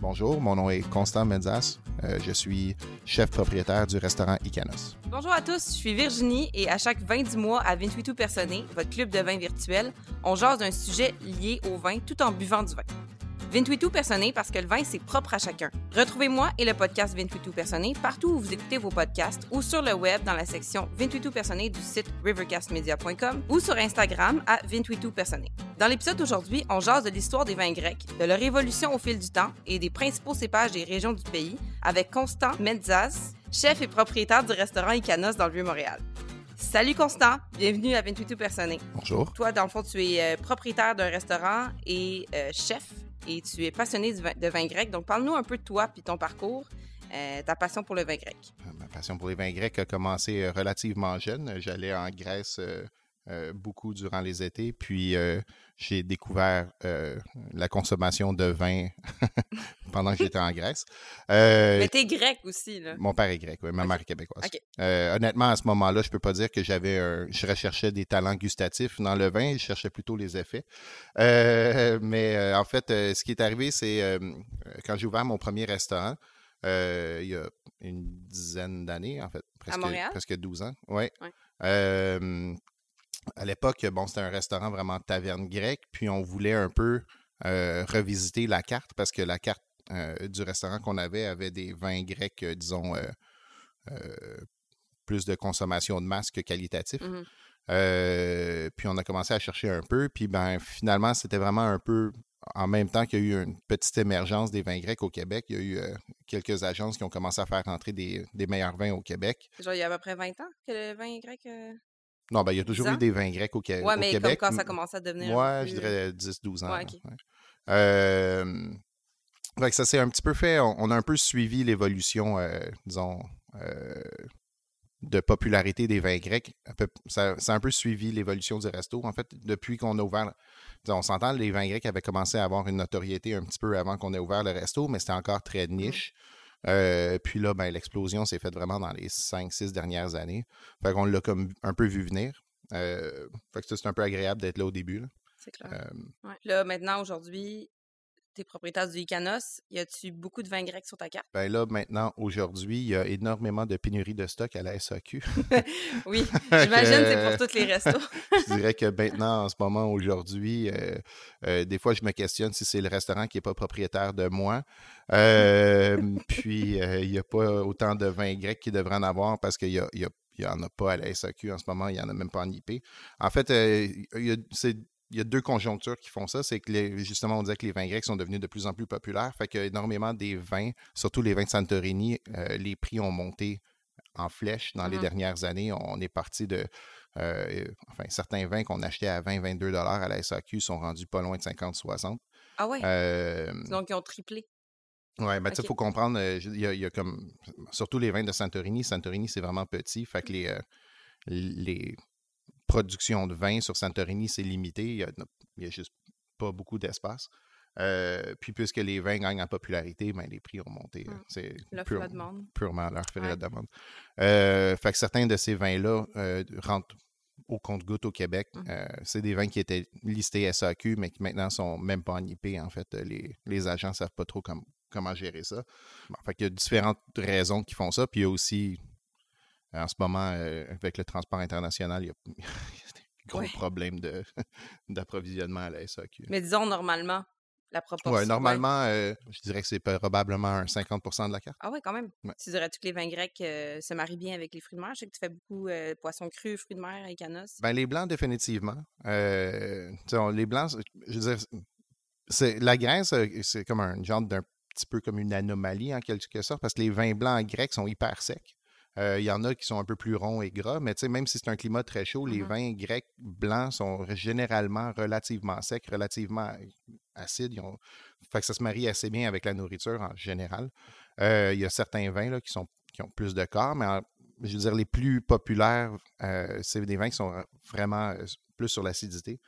Bonjour, mon nom est Constant Menzas. Euh, je suis chef propriétaire du restaurant Icanos. Bonjour à tous, je suis Virginie et à chaque 20 du mois à 28 tout Personné, votre club de vin virtuel, on jase d'un sujet lié au vin tout en buvant du vin. 28 tout Personné parce que le vin, c'est propre à chacun. Retrouvez-moi et le podcast 28 tout Personné partout où vous écoutez vos podcasts ou sur le web dans la section 28 tout Personné du site rivercastmedia.com ou sur Instagram à 28 tout Personné. Dans l'épisode d'aujourd'hui, on jase de l'histoire des vins grecs, de leur évolution au fil du temps et des principaux cépages des régions du pays avec Constant Medzas, chef et propriétaire du restaurant Icanos dans le Vieux-Montréal. Salut Constant, bienvenue à 28 tout Personné. Bonjour. Toi, dans le fond, tu es euh, propriétaire d'un restaurant et euh, chef et tu es passionné de vin, de vin grec. Donc, parle-nous un peu de toi puis ton parcours, euh, ta passion pour le vin grec. Ma passion pour les vins grecs a commencé relativement jeune. J'allais en Grèce euh, euh, beaucoup durant les étés, puis euh, j'ai découvert euh, la consommation de vin pendant que j'étais en Grèce. Mais t'es grec aussi, là. Mon père est grec, oui, ma mère est québécoise. Honnêtement, à ce moment-là, je peux pas dire que j'avais un... Je recherchais des talents gustatifs dans le vin, je cherchais plutôt les effets. Mais en fait, ce qui est arrivé, c'est quand j'ai ouvert mon premier restaurant, il y a une dizaine d'années, en fait, presque, Montréal? presque 12 ans. Ouais. Ouais. Euh, à l'époque, bon, c'était un restaurant vraiment taverne grecque, puis on voulait un peu euh, revisiter la carte parce que la carte euh, du restaurant qu'on avait avait des vins grecs, euh, disons, plus de consommation de masse que qualitatif. Euh, puis on a commencé à chercher un peu, puis ben finalement, c'était vraiment un peu en même temps qu'il y a eu une petite émergence des vins grecs au Québec. Il y a eu euh, quelques agences qui ont commencé à faire rentrer des, des meilleurs vins au Québec. Genre, il y a à peu près 20 ans que le vin grec. euh, Non, ben il y a toujours eu des vins grecs au, Qué- Ouais, au mais Québec. comme quand ça commence à devenir. Ouais, peu je plus, dirais 10-12 ans. Ouais. Euh, fait que ça s'est un petit peu fait. On, on a un peu suivi l'évolution, euh, disons, euh, de popularité des vins grecs. Ça, ça a un peu suivi l'évolution du resto. En fait, depuis qu'on a ouvert. disons, On s'entend, les vins grecs avaient commencé à avoir une notoriété un petit peu avant qu'on ait ouvert le resto, mais c'était encore très Mm-hmm. niche. Euh, puis là, ben, l'explosion s'est faite vraiment dans les 5-6 dernières années. Fait qu'on l'a comme un peu vu venir. Euh, fait que c'est un peu agréable d'être là au début. là. C'est clair. Euh, Ouais. Là, maintenant, aujourd'hui, t'es propriétaire du Icanos. Y a-tu beaucoup de vin grec sur ta carte? Ben là, maintenant, aujourd'hui, il y a énormément de pénurie de stock à la SAQ. Oui, j'imagine que c'est pour tous les restos. je dirais que maintenant, en ce moment, aujourd'hui, euh, euh, des fois, je me questionne si c'est le restaurant qui n'est pas propriétaire de moi. Euh, puis, il n'y a pas autant de vins grecs qu'il devrait en avoir parce qu'il y a- il y a- il y en a pas à la SAQ en ce moment, il n'y en a même pas en IP. En fait, euh, il y a- c'est- il y a deux conjonctures qui font ça. C'est que les- justement, on disait que les vins grecs sont devenus de plus en plus populaires. Fait qu'il y a énormément des vins, surtout les vins de Santorini, euh, les prix ont monté en flèche dans les Mhm. dernières années. On est parti de. euh, enfin, certains vins qu'on achetait à 20-22 à la SAQ sont rendus pas loin de 50-60. Ah ouais? Euh, Donc, ils ont triplé. Ouais, ben, tu sais, Ok. faut comprendre, il y, a, il y a comme, surtout les vins de Santorini. Santorini, c'est vraiment petit. Fait que les, les productions de vin sur Santorini, c'est limité. Il y a, il juste pas beaucoup d'espace. Euh, puis, puisque les vins gagnent en popularité, ben, les prix ont monté. Mm. C'est pure- et la demande. purement leur fait Ouais. la demande. Euh, fait que certains de ces vins-là euh, rentrent au compte-goutte au Québec. Euh, c'est des vins qui étaient listés SAQ, mais qui maintenant sont même pas en IP. En fait, les, les agents ne savent pas trop comme- comment gérer ça. Bon, fait qu'il y a différentes raisons qui font ça. Puis il y a aussi, en ce moment, euh, avec le transport international, il y a, il y a des gros Ouais. problèmes de- d'approvisionnement à la SAQ. Mais disons, normalement, la proportion. Ouais, normalement, euh, je dirais que c'est probablement un 50% de la carte. Ah ouais, quand même. Ouais. Tu dirais que les vins grecs euh, se marient bien avec les fruits de mer? Je sais que tu fais beaucoup euh, poissons crus, fruits de mer et canos. Ben, les blancs, définitivement. On- les blancs, je veux dire, la Grèce, c'est comme un genre d'un petit peu comme une anomalie en quelque sorte, parce que les vins blancs grecs sont hyper secs. Euh, Il y en a qui sont un peu plus ronds et gras, mais même si c'est un climat très chaud, les Mhm. vins grecs blancs sont généralement relativement secs, relativement acides. Ils ont- Fait que ça se marie assez bien avec la nourriture en général. Euh, Il y a certains vins là, qui, sont, qui ont plus de corps, mais en- je veux dire, les plus populaires, euh, c'est des vins qui sont vraiment euh, plus sur l'acidité.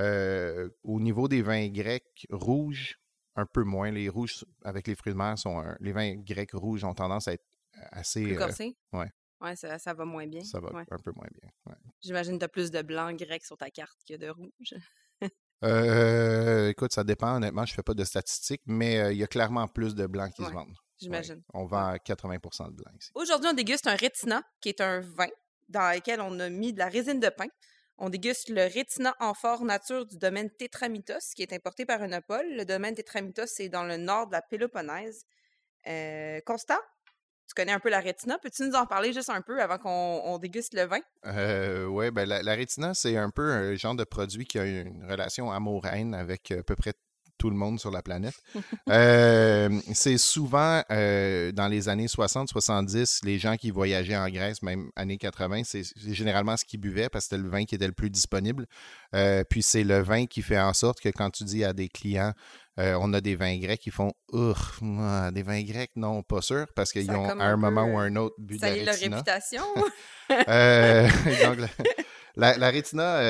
Euh, au niveau des vins grecs rouges, un peu moins. Les rouges avec les fruits de mer sont. un- les vins grecs rouges ont tendance à être assez. Plus euh, corsé? ouais. Ouais, ça, ça va moins bien. ça va Ouais. un peu moins bien. ouais. J'imagine que tu as plus de blanc grec sur ta carte que de rouge. Euh, écoute, ça dépend. Honnêtement, je ne fais pas de statistiques, mais euh, il y a clairement plus de blancs qui se vendent. J'imagine. On vend 80% de blancs ici. Aujourd'hui, on déguste un rétina, qui est un vin dans lequel on a mis de la résine de pin. On déguste le rétina amphore nature du domaine Tétramitos, qui est importé par Unopol. Le domaine Tétramitos, c'est dans le nord de la Péloponnèse. Euh, Constant, tu connais un peu la rétina. Peux-tu nous en parler juste un peu avant qu'on on déguste le vin? Euh, oui, ben la, la rétina, c'est un peu un genre de produit qui a une relation amour-haine avec à peu près tout le monde sur la planète. Euh, c'est souvent euh, dans les années 60-70, les gens qui voyageaient en Grèce, même années 80, c'est généralement ce qu'ils buvaient parce que c'était le vin qui était le plus disponible. Euh, puis c'est le vin qui fait en sorte que quand tu dis à des clients, on a des vins grecs, ils font Ouf, des vins grecs, non, pas sûr, parce qu'ils ont à un moment ou un autre bu de Ça la leur réputation. Donc, la, la- rétina,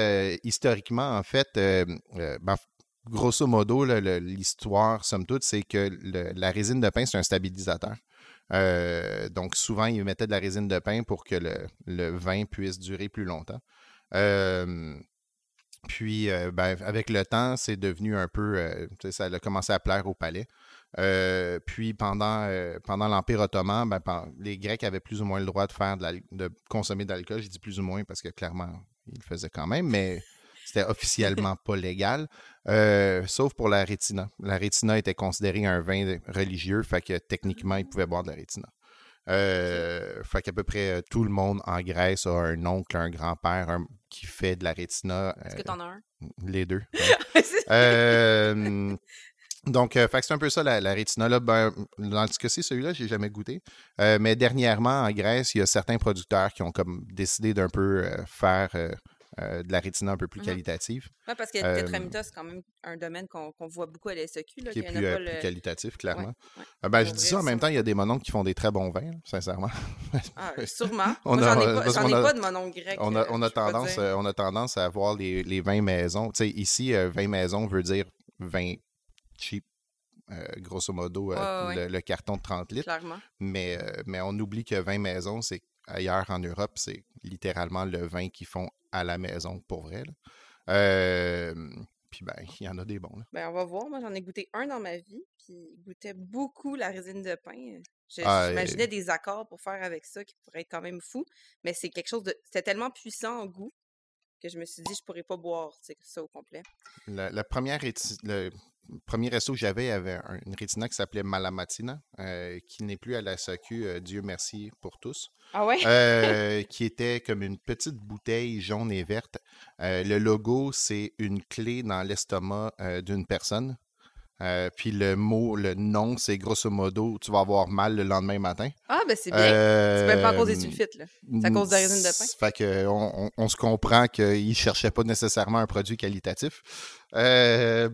historiquement, en fait, ben, grosso modo, l'histoire, somme toute, c'est que la résine de pain, c'est un stabilisateur. Euh, donc, souvent, ils mettaient de la résine de pain pour que le, vin puisse durer plus longtemps. Euh, puis, euh, ben, avec le temps, c'est devenu un peu, ça a commencé à plaire au palais. Puis pendant, l'Empire ottoman, ben, les Grecs avaient plus ou moins le droit de faire de, de consommer de l'alcool. Je dis plus ou moins parce que clairement, ils le faisaient quand même, mais c'était officiellement pas légal. Euh, sauf pour la rétina. La rétina était considérée un vin religieux, fait que techniquement, ils pouvaient boire de la rétina. Euh, fait qu'à peu près tout le monde en Grèce a un oncle, un grand-père qui fait de la rétina. Est-ce que t'en as un? les deux. ouais. Donc, euh, que c'est un peu ça, la, la rétina. Là, ben, dans ce cas-ci, celui-là, j'ai jamais goûté. Euh, mais dernièrement, en Grèce, il y a certains producteurs qui ont comme décidé d'un peu euh, faire euh, de la rétina un peu plus Mhm. qualitative, Oui, parce que Tétramitos, c'est quand même un domaine qu'on voit beaucoup à la SEQ. Là, qui est plus, euh, plus le- qualitatif, clairement. ouais. Euh, ben, je dis ça en même temps, il y a des mononcles qui font des très bons vins, là, sincèrement. Ah, sûrement. On Moi, a- j'en ai pas, ai pas de monon grec. On a, euh, on, a tendance, on a tendance à voir les, les vins maison. Tu sais, ici, vin maison veut dire vin cheap, euh, grosso modo, euh, Ouais, ouais, ouais. Le, le carton de 30 litres. Clairement. Mais, euh, mais on oublie que vin maison, c'est ailleurs en Europe, c'est littéralement le vin qu'ils font à la maison pour vrai. Euh, puis ben, il y en a des bons. là. Ben, on va voir. Moi, j'en ai goûté un dans ma vie, puis il goûtait beaucoup la résine de pain. Ah, J'imaginais des accords pour faire avec ça qui pourraient être quand même fous, mais c'est quelque chose de. C'était tellement puissant en goût que je me suis dit, je pourrais pas boire ça au complet. La, la première le premier resto que j'avais avait un- une rétina qui s'appelait Malamatina, euh, qui n'est plus à la SAQ, euh, Dieu merci pour tous. Ah ouais? euh, qui était comme une petite bouteille jaune et verte. Le logo, c'est une clé dans l'estomac d'une personne. Euh, puis le mot, le nom, c'est grosso modo, tu vas avoir mal le lendemain matin. Ah, ben c'est bien. c'est même pas à cause des Euh, sulfites, là. C'est à cause de la résine de pain. Fait que on, se comprend qu'ils ne cherchaient pas nécessairement un produit qualitatif. Euh,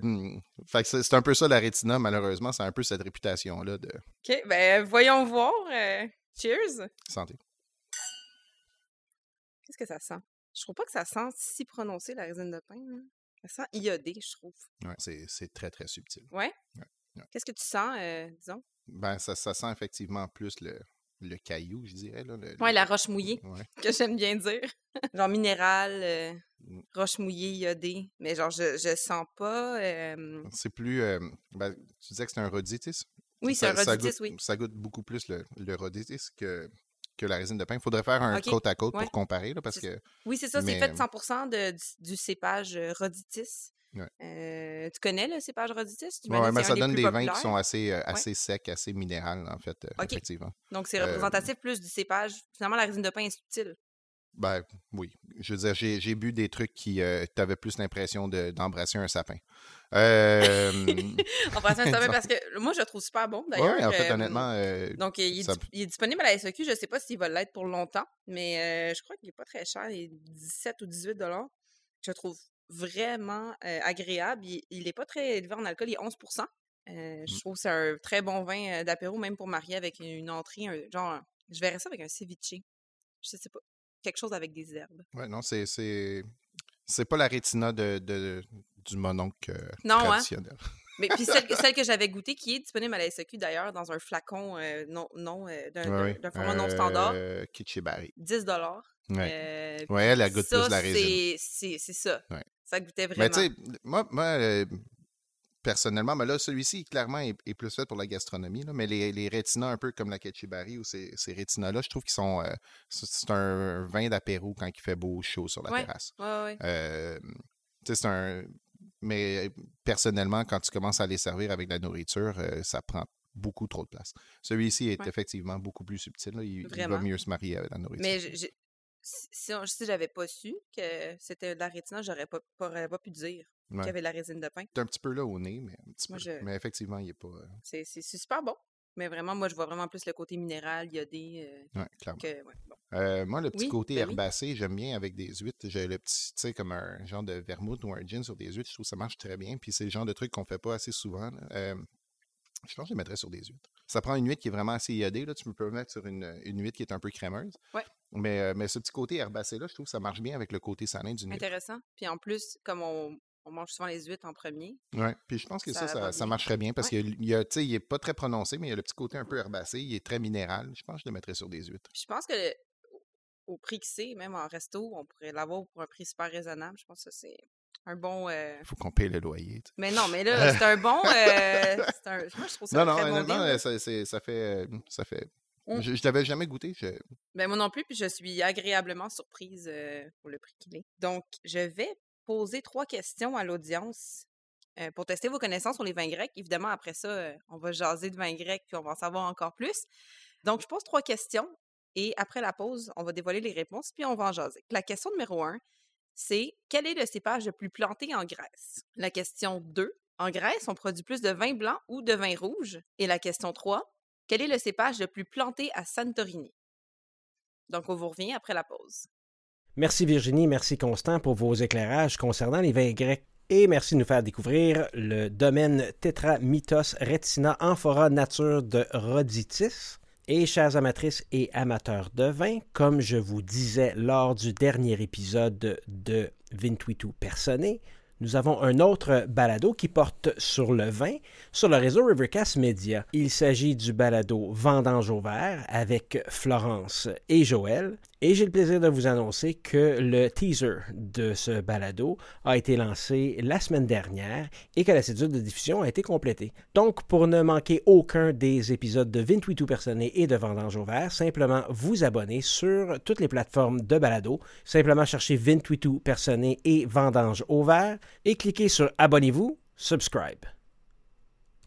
fait que c'est un peu ça la rétina, malheureusement. C'est un peu cette réputation-là de OK, ben voyons voir. euh, cheers! santé. Qu'est-ce que ça sent? Je trouve pas que ça sent si prononcé, la résine de pain. là. Ça sent iodé, je trouve. Ouais, c'est très, très subtil. Ouais? Ouais, ouais. Qu'est-ce que tu sens, euh, disons? Ben, ça, ça sent effectivement plus le, le caillou, je dirais. Le- le- la roche mouillée, Ouais. que j'aime bien dire. genre minéral, euh, Mm. roche mouillée, iodée. Mais genre, je, je sens pas. euh, C'est plus. ben, tu disais que c'est un rhoditis. Oui, c'est un ça goûte- oui. Ça goûte beaucoup plus le, le rhoditis que, que la résine de pain. Il faudrait faire un côte à côte ouais. pour comparer, là, parce que Oui, c'est ça, c'est fait 100% de, du, du cépage euh, rhoditis. Ouais. Euh, tu connais le cépage ouais, que mais ça donne des vins qui sont assez, euh, assez secs, assez minérales, en fait, euh, effectivement. Donc, c'est euh, représentatif plus du cépage. Finalement, la résine de pain est subtile. Ben oui. Je veux dire, j'ai, bu des trucs qui euh, t'avaient plus l'impression de, d'embrasser un sapin. Euh, En passant, ça fait parce que moi, je le trouve super bon, d'ailleurs. en fait, euh, honnêtement, euh, Donc, il est, ça- dis- il est disponible à la SEQ. Je ne sais pas s'il va l'être pour longtemps, mais euh, je crois qu'il n'est pas très cher. Il est 17 ou 18 Je le trouve vraiment euh, agréable. Il n'est pas très élevé en alcool, il est 11% Euh, Je Mm. trouve que c'est un très bon vin euh, d'apéro, même pour marier avec une entrée. un- genre, un- je verrais ça avec un ceviche. Je sais pas. Quelque chose avec des herbes. ouais, non, c'est, c'est, c'est pas la rétina de, de- du mononcle euh, Non, hein? traditionnel. Mais puis celle, que- celle que j'avais goûtée, qui est disponible à la SEQ d'ailleurs, dans un flacon euh, non, non, euh, d'un, Ouais, ouais. format non standard, Euh, Kitchibari. 10 Ouais. Euh, Ouais, elle, elle goûte ça, plus la résine. c'est- C'est c'est ça. Ouais. Ça goûtait Mais vraiment. tu sais, moi, moi personnellement, mais là, celui-ci, clairement, est, est plus fait pour la gastronomie. là, mais les, les rétinas, un peu comme la Ketchibari ou ces, ces rétinas-là, je trouve qu'ils sont. euh, c'est un vin d'apéro quand il fait beau chaud sur la Ouais. terrasse. Ouais, ouais. Euh, c'est un. Mais personnellement, quand tu commences à les servir avec de la nourriture, euh, ça prend beaucoup trop de place. Celui-ci est effectivement beaucoup plus subtil. là, Il, il va mieux se marier avec la nourriture. Mais si, si j'avais pas su que c'était de la rétina, j'aurais pas, pas, pas pu dire Ouais. y avait de la résine de pain. C'est un petit peu là au nez, mais un petit Moi, peu. je- Mais effectivement, il n'est pas. euh, C'est super bon. Mais vraiment, moi, je vois vraiment plus le côté minéral, iodé, euh, ouais, clairement. que... Ouais, bon. Euh, moi, le petit Oui, côté ben oui. herbacé, j'aime bien avec des huîtres. J'ai le petit, tu sais, comme un genre de vermouth ou un gin sur des huîtres. Je trouve que ça marche très bien. Puis c'est le genre de truc qu'on fait pas assez souvent. Euh, je pense que je le mettrais sur des huîtres. Ça prend une huître qui est vraiment assez iodée. Là. Tu peux mettre sur une, une huître qui est un peu crémeuse. Ouais. Mais, euh, mais ce petit côté herbacé-là, je trouve que ça marche bien avec le côté salin d'une huître. Intéressant. Puis en plus, comme on, on mange souvent les huîtres en premier, Ouais. Puis je pense que ça, Ça ça, ça bien. marcherait bien parce Ouais. qu'il y a, il est pas très prononcé, mais il y a le petit côté un peu herbacé. Il est très minéral. Je pense que je le mettrais sur des huîtres. Je pense que le- au- prix que c'est, même en resto, on pourrait l'avoir pour un prix super raisonnable. Je pense que c'est un bon. euh, Il faut qu'on paye le loyer. Mais non, mais là, c'est un bon. euh, un... Moi, je trouve ça Non, un non, très bon euh, là. ça, ça fait. euh, Ça fait... Mm. Je, je l'avais jamais goûté. je- Ben, moi non plus, puis je suis agréablement surprise euh, pour le prix qu'il est. Donc, je vais poser trois questions à l'audience euh, pour tester vos connaissances sur les vins grecs. Évidemment, après ça, euh, on va jaser de vins grecs, puis on va en savoir encore plus. Donc, je pose trois questions et après la pause, on va dévoiler les réponses, puis on va en jaser. La question numéro un, c'est quel est le cépage le plus planté en Grèce? La question 2, en Grèce, on produit plus de vin blanc ou de vin rouge? Et la question 3, quel est le cépage le plus planté à Santorini? Donc, on vous revient après la pause. Merci Virginie, merci Constant pour vos éclairages concernant les vins grecs. Et merci de nous faire découvrir le domaine Tetramythos Retina Amphora Nature de Rhoditis. Et chers amatrices et amateurs de vin, comme je vous disais lors du dernier épisode de Vintuitu Personné, nous avons un autre balado qui porte sur le vin sur le réseau Rivercast Media. Il s'agit du balado Vendange au vert avec Florence et Joël. Et j'ai le plaisir de vous annoncer que le teaser de ce balado a été lancé la semaine dernière et que la cédule de diffusion a été complétée. Donc, pour ne manquer aucun des épisodes de 28 Personné et de Vendange au vert, simplement vous abonner sur toutes les plateformes de balado. Simplement chercher 28 Personné et Vendange au vert et cliquez sur Abonnez-vous, subscribe.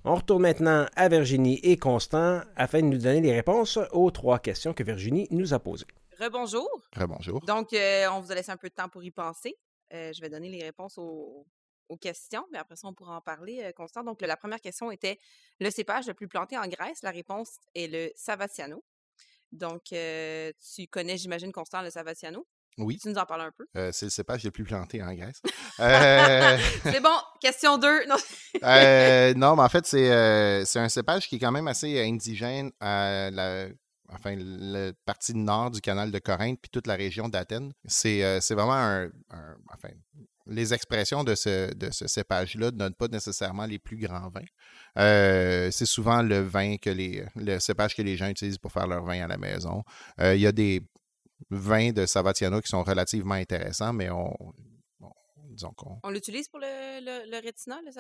On retourne maintenant à Virginie et Constant afin de nous donner les réponses aux trois questions que Virginie nous a posées. Rebonjour. Rebonjour. Donc, euh, on vous a laissé un peu de temps pour y penser. Euh, je vais donner les réponses aux, aux questions, mais après ça, on pourra en parler, euh, Constant. Donc, la première question était le cépage le plus planté en Grèce? La réponse est le Savatiano. Donc, tu connais, j'imagine, Constant, le Savatiano. Oui. Tu nous en parles un peu? Euh, c'est le cépage le plus planté en Grèce. Euh, C'est bon. Question 2. Non. euh, non, mais en fait, c'est c'est un cépage qui est quand même assez indigène à la, enfin, la partie nord du canal de Corinthe puis toute la région d'Athènes. C'est euh, c'est vraiment un, un- Enfin, les expressions de ce, de ce cépage-là ne donnent pas nécessairement les plus grands vins. Euh, c'est souvent le vin que les. le cépage que les gens utilisent pour faire leur vin à la maison. Euh, Il y a des vins de Savatiano qui sont relativement intéressants, mais on. on- disons qu'on. On l'utilise pour le, le, le rétina, le.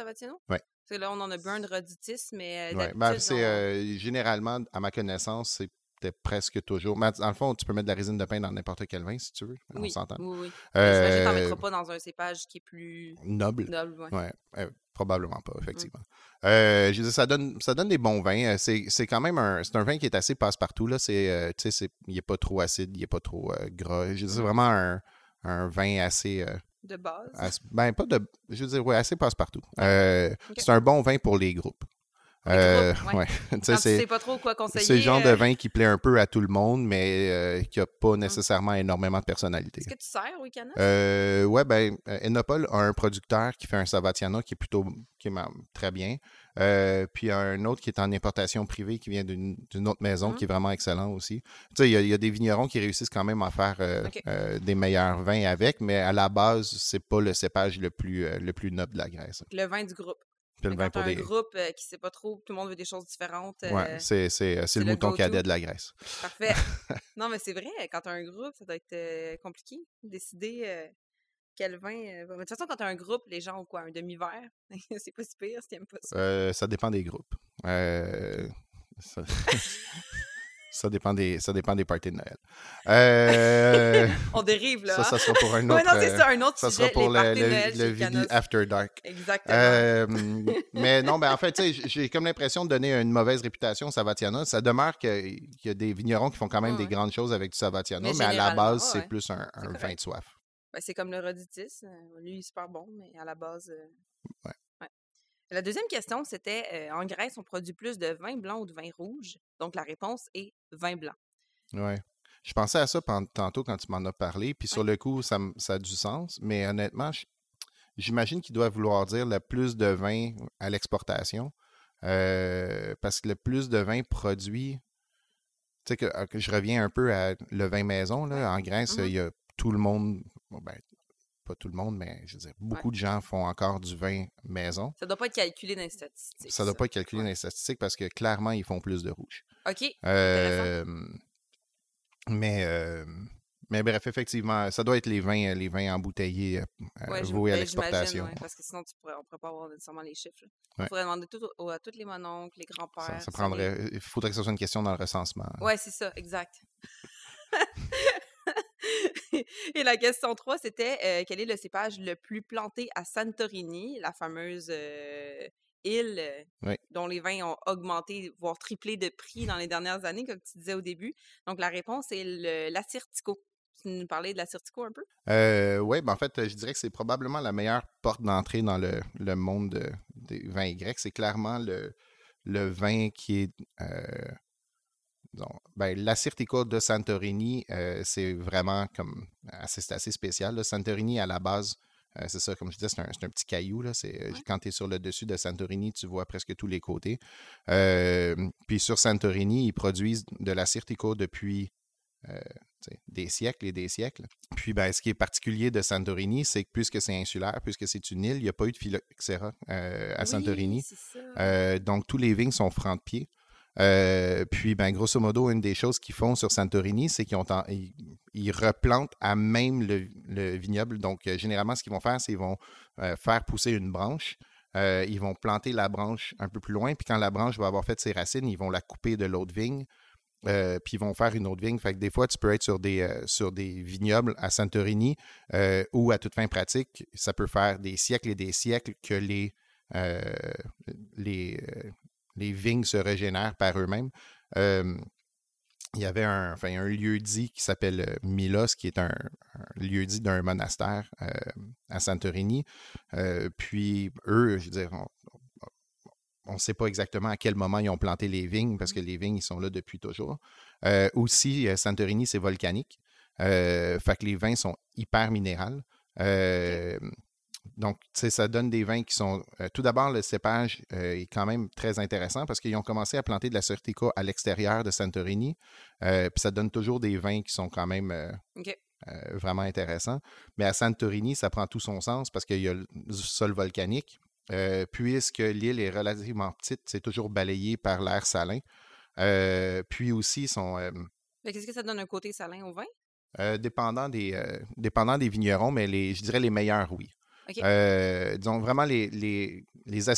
Parce que là, on en a bu un de rhoditis, mais Ouais, ben, c'est on- euh, généralement, à ma connaissance, c'était presque toujours. mais dans le fond, tu peux mettre de la résine de pain dans n'importe quel vin si tu veux. On Oui, s'entend. oui, oui. Que Euh, mettras pas dans un cépage qui est plus noble. noble. ouais. Ouais, euh, probablement pas, effectivement. Euh, je ça donne, ça donne des bons vins. Euh, C'est, quand même un, c'est un vin qui est assez passe-partout. Là. C'est, euh, il n'est pas trop acide, il n'est pas trop gras. Je dire, c'est vraiment un, un vin assez, De base. assez- Ben, pas de. Je veux dire, ouais, assez passe-partout. Ok. C'est un bon vin pour les groupes. Euh, ouais. sais, Quand tu c'est- sais pas trop quoi conseiller. C'est le genre de euh, vin qui plaît un peu à tout le monde, mais euh, qui n'a pas nécessairement énormément de personnalité. Est-ce que tu sers au Canada? Euh, ouais, ben, euh, Enopole a un producteur qui fait un Savatiano qui est plutôt qui est très bien. Euh, puis un autre qui est en importation privée qui vient d'une autre maison Mhm. qui est vraiment excellent aussi. Tu sais, il y, a- il y a des vignerons qui réussissent quand même à faire euh, euh, des meilleurs vins avec, mais à la base, c'est pas le cépage le plus, le plus noble de la Grèce. Le vin du groupe. Puis le vin pour t'as un des. groupe euh, qui sait pas trop, tout le monde veut des choses différentes. euh, Ouais, c'est c'est- c'est c'est le le mouton cadet de la Grèce. Parfait. non, mais c'est vrai, quand t'as un groupe, ça doit être euh, compliqué de décider euh, quel vin. euh, Mais de toute façon, quand tu as un groupe, les gens ont quoi Un demi-verre? C'est pas si pire si t'aimes pas ça. Euh, ça dépend des groupes. Euh, ça... ça dépend des, ça dépend des parties de Noël. Euh, On dérive, là. ça, hein? ça sera pour un autre. Ouais, non, c'est euh, ça, un autre ça sujet. sera pour les le, le, Noël le Vidi. After Dark. Exactement. Euh, mais non, ben en fait, tu sais, j- j'ai comme l'impression de donner une mauvaise réputation au Savatiana. Ça demeure que- qu'il y a des vignerons qui font quand même Ouais, des grandes choses avec du Savatiana, Mais mais, à la base, ouais, c'est plus un, vin de soif. Ben, c'est comme le Roditis. Lui, il est super bon, mais à la base. euh, Ouais. La deuxième question, c'était euh, en Grèce, on produit plus de vin blanc ou de vin rouge? Donc, la réponse est vin blanc. Ouais. Je pensais à ça pendant- tantôt quand tu m'en as parlé, puis sur le coup, ça, a du sens, mais honnêtement, j'imagine qu'il doit vouloir dire le plus de vin à l'exportation, euh, parce que le plus de vin produit, tu sais, que, que je reviens un peu à le vin maison, là, en Grèce, Mhm. il y a tout le monde, ben, pas tout le monde, mais je veux dire, beaucoup de gens font encore du vin maison. Ça doit pas être calculé dans les statistiques. Ça ne doit pas être calculé Ouais. dans les statistiques parce que clairement, ils font plus de rouge. OK. Euh, mais, euh, mais bref, effectivement, ça doit être les vins, les vins embouteillés euh, Ouais, voués à ben, l'exportation. ouais, parce que sinon, tu pourrais, on ne pourrait pas avoir nécessairement les chiffres. Il Ouais. faudrait demander tout au- à tous les mononcles, les grands-pères. Ça, ça ça, prendrait, il faudrait que ce soit une question dans le recensement. Ouais, c'est ça, exact. Et la question 3, c'était euh, quel est le cépage le plus planté à Santorini, la fameuse euh, île euh, Oui. dont les vins ont augmenté, voire triplé de prix dans les dernières années, comme tu disais au début? Donc, la réponse est le- l'Assyrtiko. Tu nous parlais de l'Assyrtiko un peu? oui, ben en fait, je dirais que c'est probablement la meilleure porte d'entrée dans le, le monde de- des vins grecs. C'est clairement le, le vin qui est. Euh, disons, ben, l'Assyrtiko de Santorini, euh, c'est vraiment comme. assez- C'est assez spécial. là. Santorini, à la base, euh, c'est ça, comme je disais, c'est un, petit caillou. Là. Euh, Ouais. Quand tu es sur le dessus de Santorini, tu vois presque tous les côtés. Euh, puis sur Santorini, ils produisent de depuis euh, tu sais, des siècles et des siècles. Puis, ben, ce qui est particulier de Santorini, c'est que puisque c'est insulaire, puisque c'est une île, il n'y a pas eu de phylloxéra euh, à Santorini. Oui. Euh, donc, tous les vignes sont francs de pied. Euh, puis, ben, grosso modo, une des choses qu'ils font sur Santorini, c'est qu'ils ils, replantent à même le, le vignoble. Donc, euh, généralement, ce qu'ils vont faire, c'est qu'ils vont euh, faire pousser une branche. Ils vont planter la branche un peu plus loin. Puis, quand la branche va avoir fait ses racines, ils vont la couper de l'autre vigne. Puis ils vont faire une autre vigne. Fait que des fois, tu peux être sur des, sur des vignobles à Santorini euh, ou à toute fin pratique, ça peut faire des siècles et des siècles que les, les, les vignes se régénèrent par eux-mêmes. Euh, il y avait un, enfin, un lieu-dit qui s'appelle euh, Milos, qui est un, un lieu-dit d'un monastère euh, à Santorini. Euh, puis eux, je veux dire, on- ne sait pas exactement à quel moment ils ont planté les vignes, parce que les vignes, ils sont là depuis toujours. Euh, aussi, Santorini, c'est volcanique. Fait que les vins sont hyper minérales. Euh, Donc, tu sais, ça donne des vins qui sont. euh, tout d'abord, le cépage euh, est quand même très intéressant parce qu'ils ont commencé à planter de la Sortica à l'extérieur de Santorini. Euh, Puis ça donne toujours des vins qui sont quand même vraiment intéressants. Mais à Santorini, ça prend tout son sens parce qu'il y a le sol volcanique. Puisque l'île est relativement petite, c'est toujours balayé par l'air salin. Puis aussi, sont, euh, Fait Qu'est-ce que ça donne un côté salin au vin? dépendant, des, dépendant des vignerons, mais les, je dirais les meilleurs, oui. OK. Euh, disons vraiment les, les, les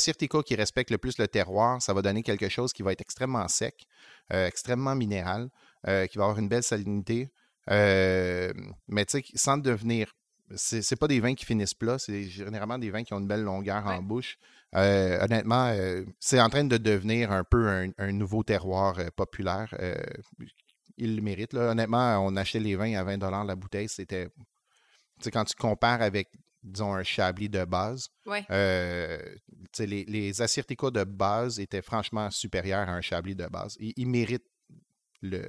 qui respectent le plus le terroir, ça va donner quelque chose qui va être extrêmement sec, euh, extrêmement minéral, euh, qui va avoir une belle salinité. Mais tu sais, sans devenir. C'est c'est pas des vins qui finissent plats, c'est généralement des vins qui ont une belle longueur Ouais. en bouche. Honnêtement, c'est en train de devenir un peu un, un nouveau terroir populaire. Il le mérite. Là. Honnêtement, on achetait les vins à 20 la bouteille. C'était. Tu sais, quand tu compares avec, disons, un Chablis de base, Ouais. euh, les, les Assyrtiko de base étaient franchement supérieurs à un Chablis de base. Ils, ils méritent le.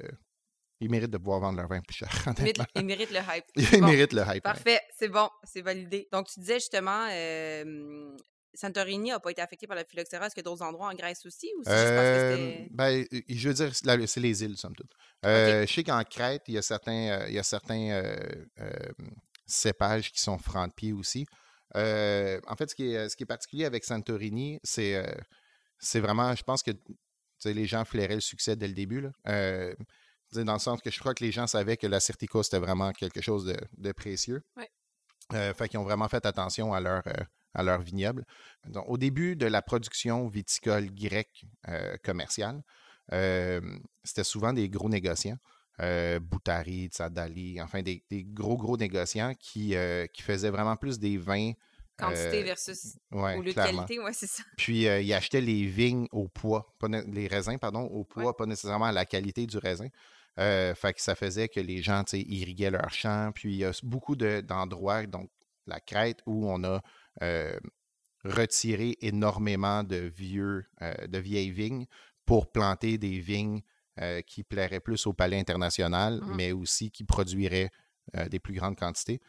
Ils méritent de pouvoir vendre leur vin plus cher. Il mérite, honnêtement. il mérite le hype. Ils Bon, méritent le hype. Parfait, c'est bon, c'est validé. Donc, tu disais justement, euh, Santorini n'a pas été affecté par la phylloxéra. Est-ce qu'il y a d'autres endroits en Grèce aussi? Ou que Euh, ben, je veux dire, c'est les îles, somme toute. Je sais qu'en Crète, il y a certains, il y a certains cépages qui sont francs de pied aussi. Euh, en fait, ce qui est, ce qui est particulier avec Santorini, c'est euh, c'est vraiment, je pense que les gens flairaient le succès dès le début. Là. Euh, dans le sens que je crois que les gens savaient que la Certico, c'était vraiment quelque chose de, de précieux. Ouais. fait qu'ils ont vraiment fait attention à leur, à leur vignoble. Donc, au début de la production viticole grecque commerciale, c'était souvent des gros négociants. Boutari, Tsadali, enfin des, gros, gros négociants qui, qui faisaient vraiment plus des vins Quantité versus au lieu de qualité, ouais, c'est ça. Puis euh, ils achetaient les vignes au poids, pas les raisins, pardon, au poids, pas nécessairement à la qualité du raisin. Euh, fait que ça faisait que les gens irriguaient leurs champs. Puis il y a beaucoup d'endroits, donc la crête, où on a euh, retiré énormément de vieux, de vieilles vignes pour planter des vignes qui plairaient plus au palais international, mmh. mais aussi qui produiraient des plus grandes quantités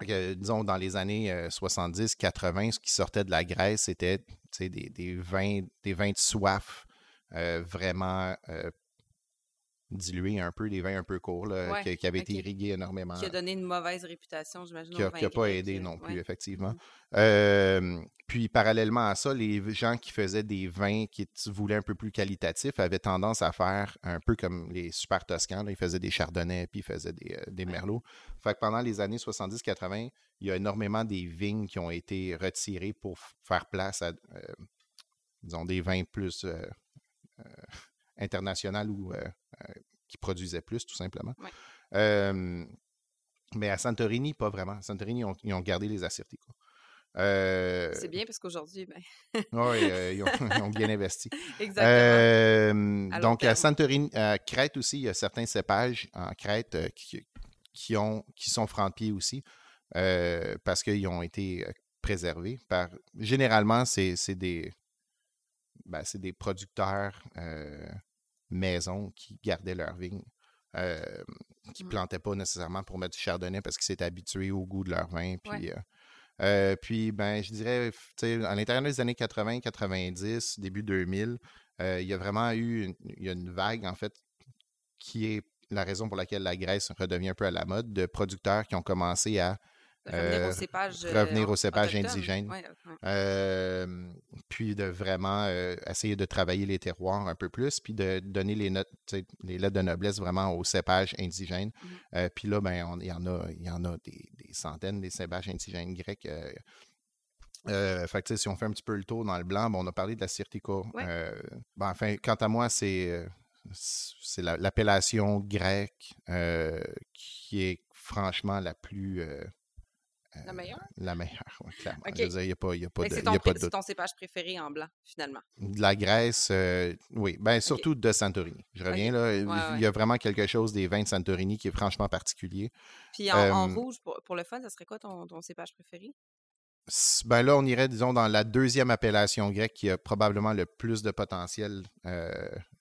disons, dans les années 70-80, ce qui sortait de la Grèce, c'était des, des, vins, des vins de soif vraiment dilués un peu, des vins un peu courts, qui, avaient été irrigués énormément. Qui a donné une mauvaise réputation, j'imagine. Qui n'a pas aidé non plus, effectivement. Mmh. puis, parallèlement à ça, les gens qui faisaient des vins qui voulaient un peu plus qualitatifs avaient tendance à faire un peu comme les super toscans. ils faisaient des chardonnays, puis ils faisaient des, des merlots. Fait que pendant les années 70-80, il y a énormément des vignes qui ont été retirées pour faire place à, disons, des vins plus internationaux ou euh, qui produisaient plus, tout simplement. mais à Santorini, pas vraiment. À Santorini, ils ont, gardé les. Euh, c'est bien parce qu'aujourd'hui, ben... oui, euh, ils, ont, bien investi. Exactement. donc, à Santorini, à Crète aussi, il y a certains cépages en Crète qui, ont, qui sont francs-pieds aussi parce qu'ils ont été préservés. Par, généralement, c'est des, ben, des producteurs maisons qui gardaient leurs vignes, euh, qui ne mmh. plantaient pas nécessairement pour mettre du chardonnay parce qu'ils s'étaient habitués au goût de leur vin. Puis, euh, euh, puis ben, je dirais, à l'intérieur des années 80, 90, début 2000, il y a vraiment eu une, y a une vague, en fait, qui est la raison pour laquelle la Grèce redevient un peu à la mode, de producteurs qui ont commencé à Revenir au cépage, revenir au cépage indigène. puis de vraiment essayer de travailler les terroirs un peu plus, puis de donner les notes, les lettres de noblesse vraiment au cépage indigène. Mmh puis là, ben, il y en a, y en a des, centaines des cépages indigènes grecs. fait que, si on fait un petit peu le tour dans le blanc, on a parlé de la Sirtica. Ben, enfin, quant à moi, c'est c'est l'appellation grecque qui est franchement la plus la meilleure? La meilleure, oui, clairement. il n'y a pas, y a pas de, C'est ton, de ton, cépage préféré en blanc, finalement? De la Grèce, euh, oui. Ben, surtout de Santorini. Je reviens là. il y a vraiment quelque chose des vins de Santorini qui est franchement particulier. Puis en, rouge, pour, le fun, ça serait quoi ton, ton cépage préféré? Ben là, on irait, disons, dans la deuxième appellation grecque qui a probablement le plus de potentiel, euh,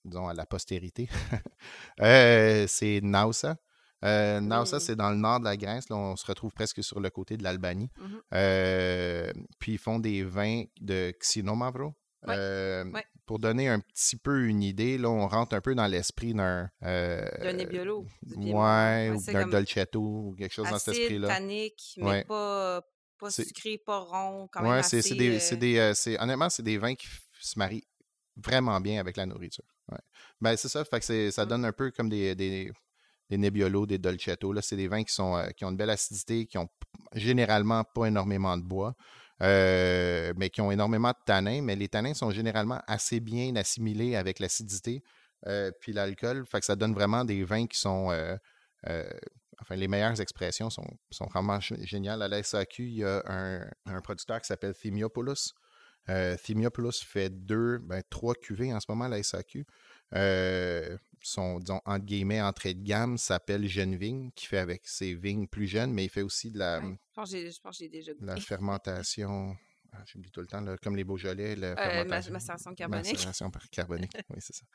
disons, à la postérité. Euh, c'est Nausa. Euh, non, ça, c'est dans le nord de la Grèce. Là, on se retrouve presque sur le côté de l'Albanie. Mmh euh, puis ils font des vins de Xinomavro. Euh, pour donner un petit peu une idée, là, on rentre un peu dans l'esprit d'un. d'un Nebbiolo. Ouais, ou d'un Dolcetto, ou quelque chose dans cet esprit-là. tannique, mais pas, pas sucré, pas rond. Quand ouais, c'est des. des honnêtement, c'est des vins qui se marient vraiment bien avec la nourriture. Ouais. Ben, c'est ça, fait que ça mmh. donne un peu comme des, des, des Nebbiolo, des Dolcetto. Là, c'est des vins euh, qui ont une belle acidité, qui ont généralement pas énormément de bois, euh, mais qui ont énormément de tanins. Mais les tanins sont généralement assez bien assimilés avec l'acidité euh, puis l'alcool. Fait ça donne vraiment des vins qui sont. enfin, les meilleures expressions sont, sont vraiment géniales. À la SAQ, il y a un, producteur qui s'appelle Thimiopoulos. Thimiopoulos fait deux, ben, trois cuvées en ce moment à la SAQ son, disons, entre guillemets, entrée de gamme s'appelle Jeune Vigne, qui fait avec ses vignes plus jeunes, mais il fait aussi de la, je pense que j'ai déjà la fermentation. Ah, J'oublie tout le temps, comme les Beaujolais. La euh, macération carbonique. Macération carbonique, oui, c'est ça.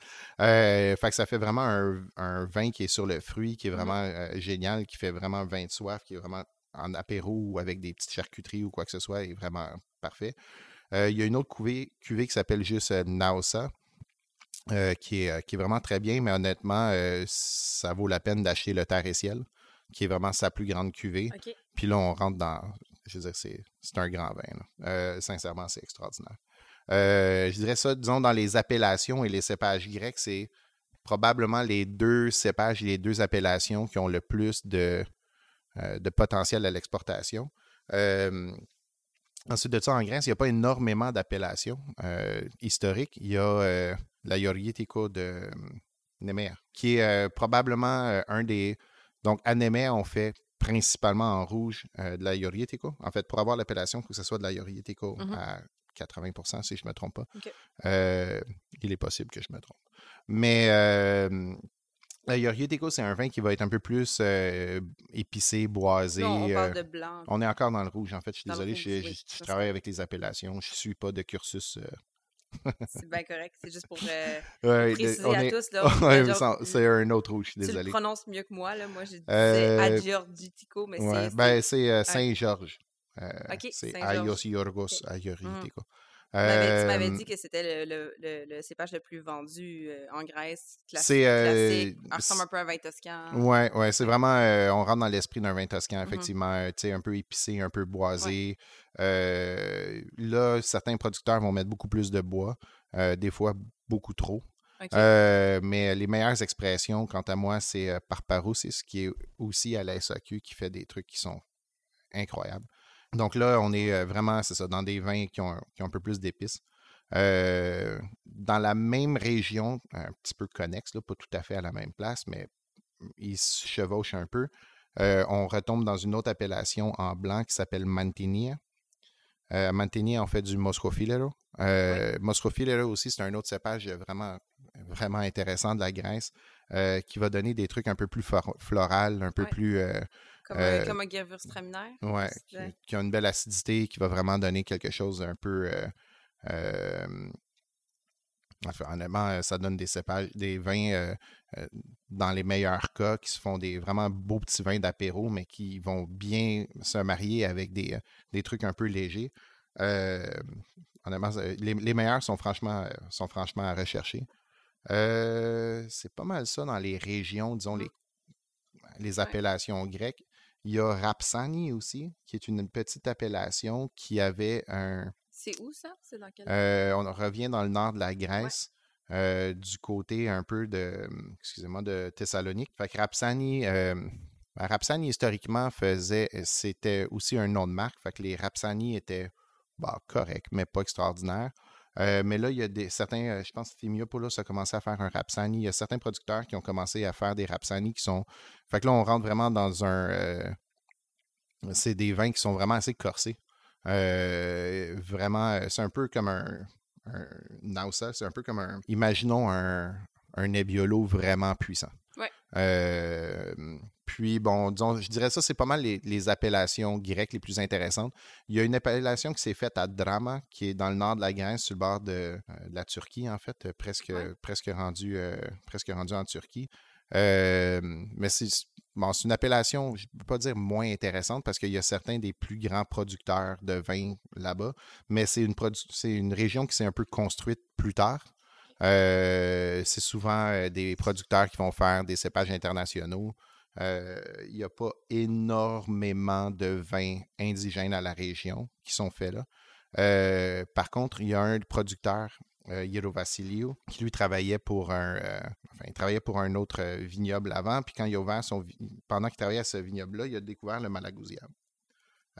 Euh, fait que ça fait vraiment un, vin qui est sur le fruit, qui est mmh vraiment euh, génial, qui fait vraiment vin de soif, qui est vraiment en apéro ou avec des petites charcuteries ou quoi que ce soit, est vraiment parfait. il y a une autre cuvée, cuvée qui s'appelle juste Nausa, euh, qui, est, euh, qui, est, vraiment très bien, mais honnêtement, euh, ça vaut la peine d'acheter le Terre et Ciel, qui est vraiment sa plus grande cuvée. Puis là, on rentre dans. Je veux dire, c'est, un grand vin. sincèrement, c'est extraordinaire. je dirais ça, disons, dans les appellations et les cépages grecs, c'est probablement les deux cépages et les deux appellations qui ont le plus de, de potentiel à l'exportation. Ensuite de ça, en Grèce, il n'y a pas énormément d'appellations historiques. Il y a la Yorietico de Némer, qui est probablement un des... Donc, à Némer, on fait principalement en rouge de la Yorietico. En fait, pour avoir l'appellation, il faut que ce soit de la Yorietico mmh à 80% si je ne me trompe pas. il est possible que je me trompe. Mais Yorietico, c'est un vin qui va être un peu plus épicé, boisé. on parle de blanc. On est encore dans le rouge, en fait. Je suis désolé, je, travaille avec les appellations. Je ne suis pas de cursus c'est bien correct. C'est juste pour euh, préciser à tous. Là, c'est un autre rouge, je suis désolé. Tu le prononces mieux que moi. Là. Moi, j'ai dit euh, mais ouais, c'est... Ben, c'est Saint-Georges. Euh, c'est Ayos Yorgos okay. Tu m'avais dit que c'était le, le, le, cépage le plus vendu en Grèce, classique. classique. Ça ressemble un peu à un vin toscan. Oui, ouais, c'est vraiment, on rentre dans l'esprit d'un vin toscan, mmh effectivement, tu sais, un peu épicé, un peu boisé. là, certains producteurs vont mettre beaucoup plus de bois, des fois beaucoup trop. mais les meilleures expressions, quant à moi, c'est par parou, c'est ce qui est aussi à la SAQ qui fait des trucs qui sont incroyables. Donc là, on est vraiment, c'est ça, dans des vins qui ont, qui ont un peu plus d'épices. dans la même région, un petit peu connexe, là, pas tout à fait à la même place, mais ils se chevauchent un peu. on retombe dans une autre appellation en blanc qui s'appelle Mantinia. Euh, Mantinia, on fait du Moscofilero. Euh, Moscofilero aussi, c'est un autre cépage vraiment, vraiment intéressant de la Grèce qui va donner des trucs un peu plus floral, un peu plus comme, un, comme un Oui, qui, a une belle acidité, qui va vraiment donner quelque chose d'un peu. Euh, euh, enfin, honnêtement, euh, ça donne des cépages, des vins dans les meilleurs cas qui se font des vraiment beaux petits vins d'apéro, mais qui vont bien se marier avec des, des trucs un peu légers. honnêtement, les, les, meilleurs sont franchement, sont franchement à rechercher. c'est pas mal ça dans les régions, disons, les, les appellations grecques. Il y a Rapsani aussi, qui est une petite appellation qui avait un. C'est où ça? C'est dans quel euh, On revient dans le nord de la Grèce, euh, du côté un peu de, excusez-moi, de Thessalonique. Fait que Rapsani, euh, ben, Rapsani historiquement faisait, c'était aussi un nom de marque. Fait que les Rapsani étaient bah, corrects, mais pas extraordinaires. Mais là, il y a des, certains, je pense que Timiopoulos a commencé à faire un Rapsani. Il y a certains producteurs qui ont commencé à faire des Rapsani qui sont fait que là, on rentre vraiment dans un. Euh, c'est des vins qui sont vraiment assez corsés. Euh, vraiment, euh, c'est un peu comme un, un c'est un peu comme un. Imaginons un, un Nebbiolo vraiment puissant. Ouais. Puis, bon, disons, je dirais ça, c'est pas mal les, appellations grecques les plus intéressantes. Il y a une appellation qui s'est faite à Drama, qui est dans le nord de la Grèce, sur le bord de, la Turquie, en fait, presque, presque, rendu, presque rendu en Turquie mais c'est une appellation, je ne peux pas dire moins intéressante parce qu'il y a certains des plus grands producteurs de vin là-bas, mais c'est une, une région qui s'est un peu construite plus tard. c'est souvent des producteurs qui vont faire des cépages internationaux. Il n'y a pas énormément de vins indigènes à la région qui sont faits là. par contre, il y a un producteur euh, Yero qui lui travaillait pour un, euh, enfin, travaillait pour un autre euh, vignoble avant. Puis quand il a ouvert son, pendant qu'il travaillait à ce vignoble-là, il a découvert le Malagousia.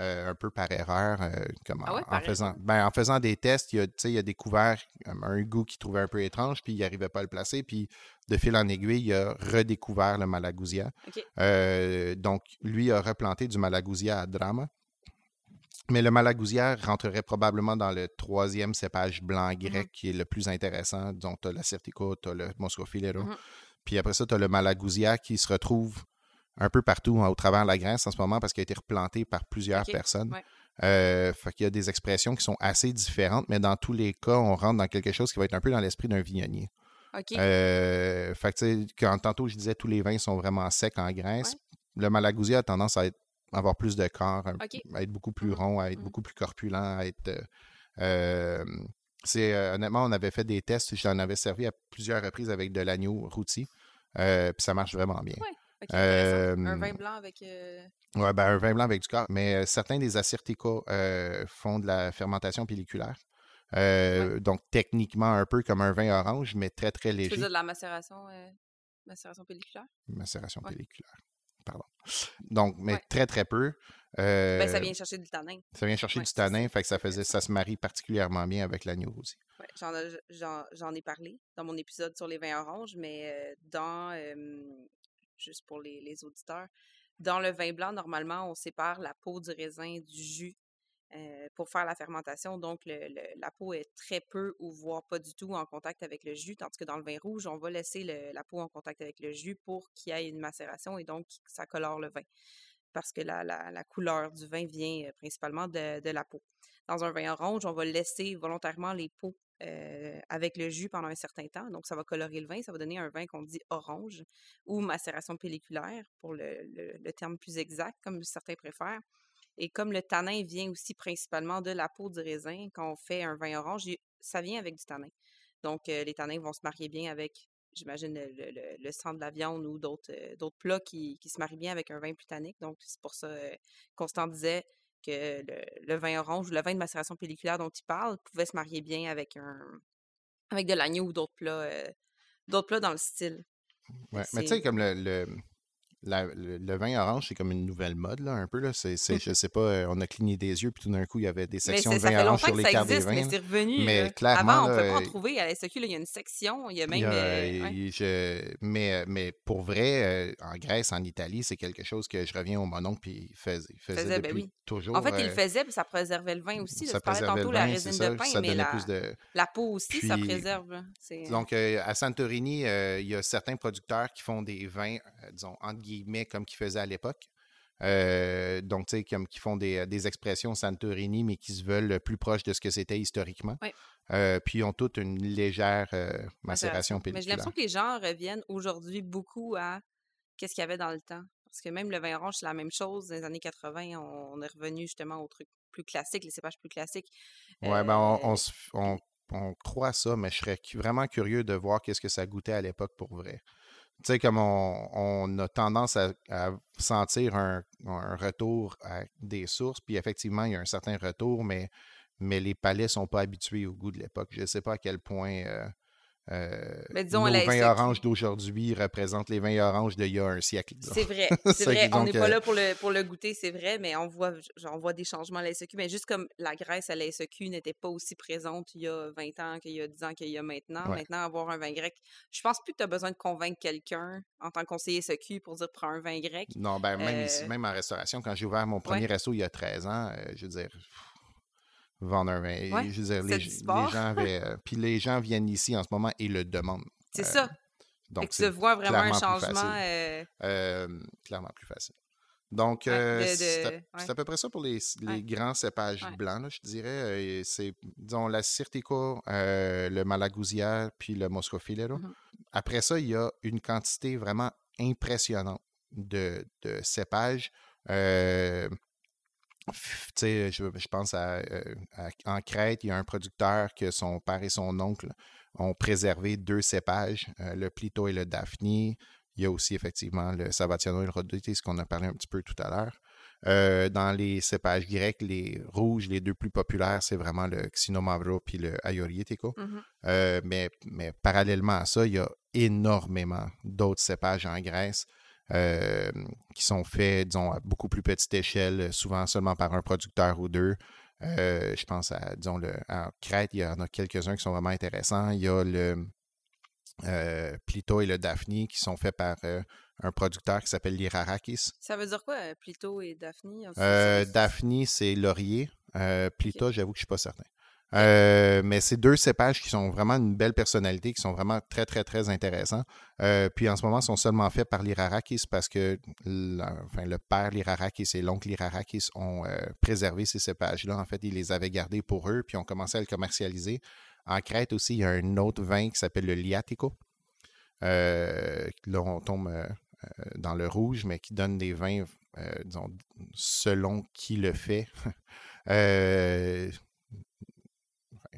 Un peu par erreur, comme ah en, faisant, ben, en faisant des tests, il a, il a découvert un goût qu'il trouvait un peu étrange, puis il n'arrivait pas à le placer. Puis de fil en aiguille, il a redécouvert le Malagousia. donc, lui a replanté du Malagousia à Drama. Mais le Malagousia rentrerait probablement dans le troisième cépage blanc mmh grec qui est le plus intéressant. Donc, tu as la Certico, tu as le Moscofilero. Mmh Puis après ça, tu as le Malagousia qui se retrouve un peu partout au travers de la Grèce en ce moment parce qu'il a été replanté par plusieurs personnes. Euh, fait qu'il y a des expressions qui sont assez différentes, mais dans tous les cas, on rentre dans quelque chose qui va être un peu dans l'esprit d'un vignonnier. Euh, fait que, quand tantôt je disais tous les vins sont vraiment secs en Grèce, le Malagousia a tendance à être avoir plus de corps, à être beaucoup plus mmh rond, à être mmh beaucoup plus corpulent, à être. Euh, c'est honnêtement, on avait fait des tests, j'en avais servi à plusieurs reprises avec de l'agneau rôti, puis ça marche vraiment bien. Un vin blanc avec. Ouais, ben, un vin blanc avec du corps. Mais certains des Assyrtica font de la fermentation pelliculaire. Donc, techniquement, un peu comme un vin orange, mais très, très léger. Tu de la macération, macération pelliculaire? Macération pelliculaire. pardon. Donc, mais Ouais. très, très peu. Ben, ça Euh, vient chercher du tanin. ça vient chercher ouais, du tanin, fait que ça faisait, ça se marie particulièrement bien avec l'agneau aussi. Ouais, j'en, ai- j'en, j'en ai parlé dans mon épisode sur les vins oranges, mais euh, dans, euh, juste pour les, auditeurs, dans le vin blanc, normalement, on sépare la peau du raisin du jus euh, pour faire la fermentation. Donc, la peau est très peu ou voire pas du tout en contact avec le jus, tandis que dans le vin rouge, on va laisser la peau en contact avec le jus pour qu'il y ait une macération et donc ça colore le vin. Parce que la, couleur du vin vient euh, principalement de, la peau. Dans un vin orange, on va laisser volontairement les peaux euh, avec le jus pendant un certain temps. Donc, ça va colorer le vin. Ça va donner un vin qu'on dit orange ou macération pelliculaire, pour le, terme plus exact, comme certains préfèrent. Et comme le tanin vient aussi principalement de la peau du raisin, quand on fait un vin orange, ça vient avec du tanin. Donc, euh, les tanins vont se marier bien avec, j'imagine, le, le- le- sang de la viande ou d'autres euh, d'autres plats qui, qui se marient bien avec un vin plus tannique. Donc, c'est pour ça, euh, Constant disait que le, le vin orange ou le vin de macération pelliculaire dont il parle pouvait se marier bien avec un avec de l'agneau ou d'autres plats, euh, d'autres plats dans le style. Ouais. Mais tu sais, comme le, le, la- le- le vin orange, c'est comme une nouvelle mode, là, un peu. Là. C'est, c'est- je sais pas, euh, on a cligné des yeux, puis tout d'un coup, il y avait des sections de vin orange sur les cartes des existe, mais vins. c'est revenu. Mais là. clairement, Avant, on ne là, pas en trouver. À la SQ, là, il y a une section. Il y a même. y a- euh, ouais. il- je- mais, mais pour vrai, euh, en Grèce, en Italie, c'est quelque chose que je reviens au mononcle, puis il faisait, il faisait Faisait, ben oui. toujours. En fait, il le faisait, puis ça préservait le vin aussi. ça préservait tantôt le la vin, résine ça, de pain, ça mais la, plus de... la peau aussi, ça préserve. C'est- Donc, euh, à Santorini, il y a certains producteurs qui font des vins, disons, entre guillemets, comme qu'ils faisaient à l'époque. Euh, donc, tu sais, comme qui font des, des expressions Santorini, mais qui se veulent plus proches de ce que c'était historiquement. Oui. Euh, puis, ils ont toutes une légère euh, macération macération. Mais j'ai pelliculaire. l'impression que les gens reviennent aujourd'hui beaucoup à qu'est-ce qu'il y avait dans le temps. Parce que même le vin orange, c'est la même chose. Dans les années 80, on, on est revenu justement au truc plus classique, les cépages plus classiques. Ouais, ben, on, on on- on croit ça, mais je serais vraiment curieux de voir qu'est-ce que ça goûtait à l'époque pour vrai. Tu sais, comme on, a tendance à, sentir un, un retour à des sources, puis effectivement, il y a un certain retour, mais, mais les palais ne sont pas habitués au goût de l'époque. Je ne sais pas à quel point euh, euh, Mais disons, nos la vins oranges d'aujourd'hui représentent les vins oranges d'il y a un siècle. C'est vrai, C'est vrai. On n'est pas là pour le, pour le goûter, c'est vrai, mais on voit, on voit des changements à la SEQ. Mais juste comme la Grèce à la SEQ n'était pas aussi présente il y a 20 ans qu'il y a 10 ans qu'il y a maintenant. Ouais. Maintenant, avoir un vin grec, je pense plus que tu as besoin de convaincre quelqu'un en tant que conseiller SEQ pour dire prends un vin grec. Non, ben même ici, Euh, même en restauration, quand j'ai ouvert mon premier resto il y a 13 ans, euh, je veux dire, pff, Ouais, je veux dire, c'est les, les gens avaient, euh, puis les gens viennent ici en ce moment et le demandent. C'est Euh, ça. Donc, tu vois vraiment un changement. euh, euh, clairement plus facile. Donc, Ouais, c'est à, ouais. peu près ça pour les, les grands cépages blancs, là, je dirais. C'est, disons, la Sirtico, le Malagousia, puis le Moscofilero. Mhm. Après ça, il y a une quantité vraiment impressionnante de, de cépages. Euh, je, je pense à, euh, à- en Crète, il y a un producteur que son père et son oncle ont préservé deux cépages, euh, le Plito et le Daphne. Il y a aussi effectivement le Savatiano et le Rodite, ce qu'on a parlé un petit peu tout à l'heure. Euh, dans les cépages grecs, les rouges, les deux plus populaires, c'est vraiment le Xinomavro puis le Ayorietico. Euh, mais, mais parallèlement à ça, il y a énormément d'autres cépages en Grèce euh, qui sont faits, disons, à beaucoup plus petite échelle, souvent seulement par un producteur ou deux. Euh, je pense à, disons, le, en Crète, il y en a quelques-uns qui sont vraiment intéressants. Il y a le euh, Plito et le Daphne qui sont faits par euh, un producteur qui s'appelle Lirarakis. Ça veut dire quoi, Plito et Daphne? Euh, Daphne, c'est laurier. Plita, j'avoue que je ne suis pas certain. Euh, mais c'est deux cépages qui sont vraiment une belle personnalité, qui sont vraiment très, très, très intéressants. Euh, puis en ce moment, ils sont seulement faits par l'Irarakis parce que enfin, le père l'Irarakis et l'oncle l'Irarakis ont euh, préservé ces cépages-là. En fait, ils les avaient gardés pour eux, puis ont commencé à le commercialiser. En Crète aussi, il y a un autre vin qui s'appelle le Liatico. Là, on tombe dans le rouge, mais qui donne des vins, disons, selon qui le fait.